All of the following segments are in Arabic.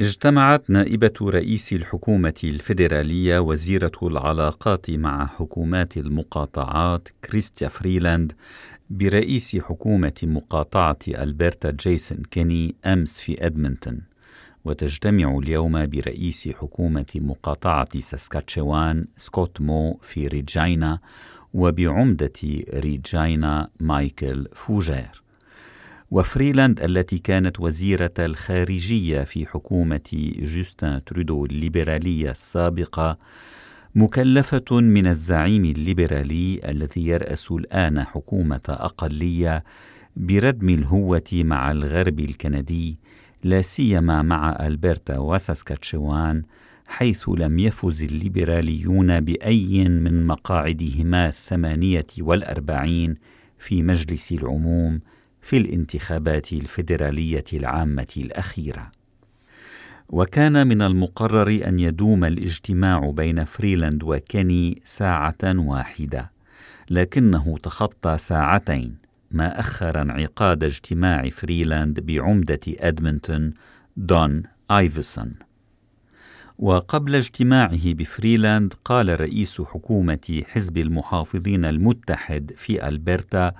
اجتمعت نائبة رئيس الحكومة الفيدرالية وزيرة العلاقات مع حكومات المقاطعات كريستيا فريلاند برئيس حكومة مقاطعة ألبرتا جيسون كيني أمس في أدمنتون. وتجتمع اليوم برئيس حكومة مقاطعة ساسكاتشوان سكوت مو في ريجاينا وبعمدة ريجاينا مايكل فوجير. وفريلاند التي كانت وزيرة الخارجية في حكومة جوستن ترودو الليبرالية السابقة مكلفة من الزعيم الليبرالي الذي يرأس الآن حكومة أقلية بردم الهوة مع الغرب الكندي لا سيما مع ألبرتا وساسكاتشوان حيث لم يفز الليبراليون بأي من مقاعدهما الثمانية والأربعين في مجلس العموم في الانتخابات الفيدرالية العامة الأخيرة. وكان من المقرر أن يدوم الاجتماع بين فريلاند وكيني ساعة واحدة، لكنه تخطى ساعتين ما أخر انعقاد اجتماع فريلاند بعمدة أدمنتون دون آيفسون. وقبل اجتماعه بفريلاند قال رئيس حكومة حزب المحافظين المتحد في ألبرتا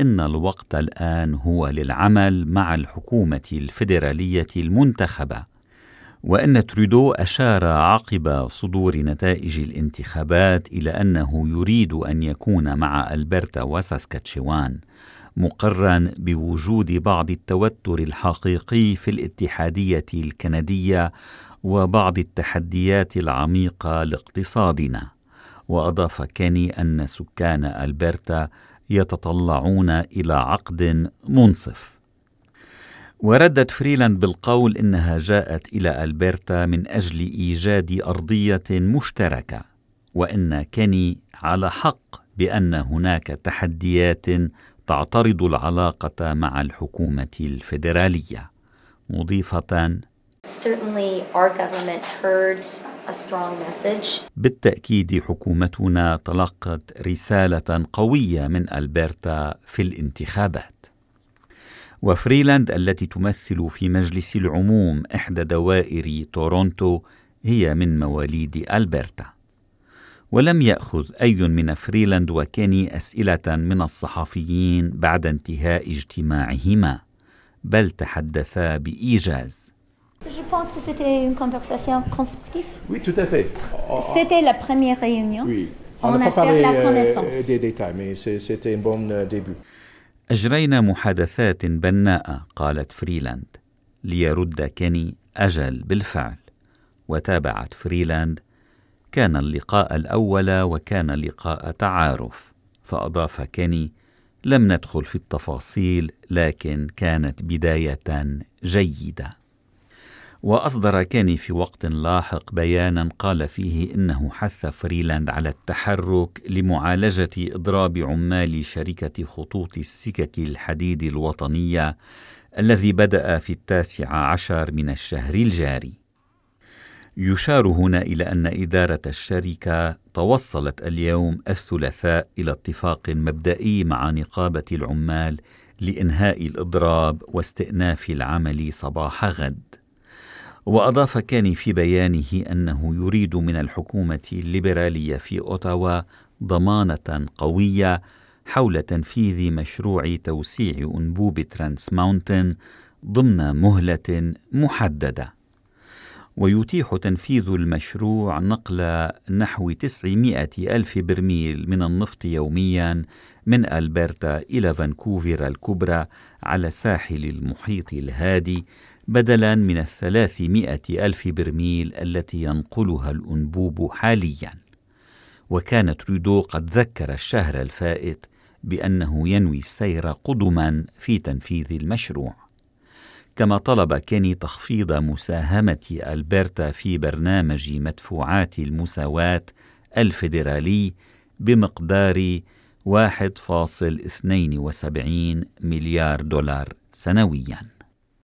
إن الوقت الآن هو للعمل مع الحكومة الفيدرالية المنتخبة. وأن ترودو أشار عقب صدور نتائج الانتخابات إلى أنه يريد أن يكون مع ألبرتا وساسكاتشوان مقرا بوجود بعض التوتر الحقيقي في الاتحادية الكندية وبعض التحديات العميقة لاقتصادنا. وأضاف كيني أن سكان ألبرتا يتطلعون إلى عقد منصف وردت فريلاند بالقول إنها جاءت إلى ألبرتا من أجل إيجاد أرضية مشتركة وإن كيني على حق بأن هناك تحديات تعترض العلاقة مع الحكومة الفيدرالية مضيفة Certainly, our government heard. بالتأكيد حكومتنا تلقت رسالة قوية من ألبرتا في الانتخابات. وفريلاند التي تمثل في مجلس العموم إحدى دوائر تورونتو هي من مواليد ألبرتا. ولم يأخذ أي من فريلاند وكيني أسئلة من الصحفيين بعد انتهاء اجتماعهما، بل تحدثا بإيجاز. Je pense que c'était une conversation constructive. Oui, tout à fait. C'était la première réunion. Oui. On, On a, a fait la connaissance. des détails, mais c'était un bon début. أجرينا محادثات بناءة قالت فريلاند ليرد كيني أجل بالفعل وتابعت فريلاند كان اللقاء الأول وكان لقاء تعارف فأضاف كيني لم ندخل في التفاصيل لكن كانت بداية جيدة وأصدر كاني في وقت لاحق بيانا قال فيه إنه حث فريلاند على التحرك لمعالجة إضراب عمال شركة خطوط السكك الحديد الوطنية الذي بدأ في التاسع عشر من الشهر الجاري. يشار هنا إلى أن إدارة الشركة توصلت اليوم الثلاثاء إلى اتفاق مبدئي مع نقابة العمال لإنهاء الإضراب واستئناف العمل صباح غد. وأضاف كيني في بيانه أنه يريد من الحكومة الليبرالية في أوتاوا ضمانة قوية حول تنفيذ مشروع توسيع أنبوب ترانس ماونتن ضمن مهلة محددة. ويتيح تنفيذ المشروع نقل نحو 900 ألف برميل من النفط يوميا من ألبرتا إلى فانكوفر الكبرى على ساحل المحيط الهادي بدلا من الثلاثمائة ألف برميل التي ينقلها الأنبوب حاليا. وكان ترودو قد ذكر الشهر الفائت بأنه ينوي السير قدما في تنفيذ المشروع. كما طلب كيني تخفيض مساهمة ألبرتا في برنامج مدفوعات المساواة الفيدرالي بمقدار 1.72 مليار دولار سنوياً.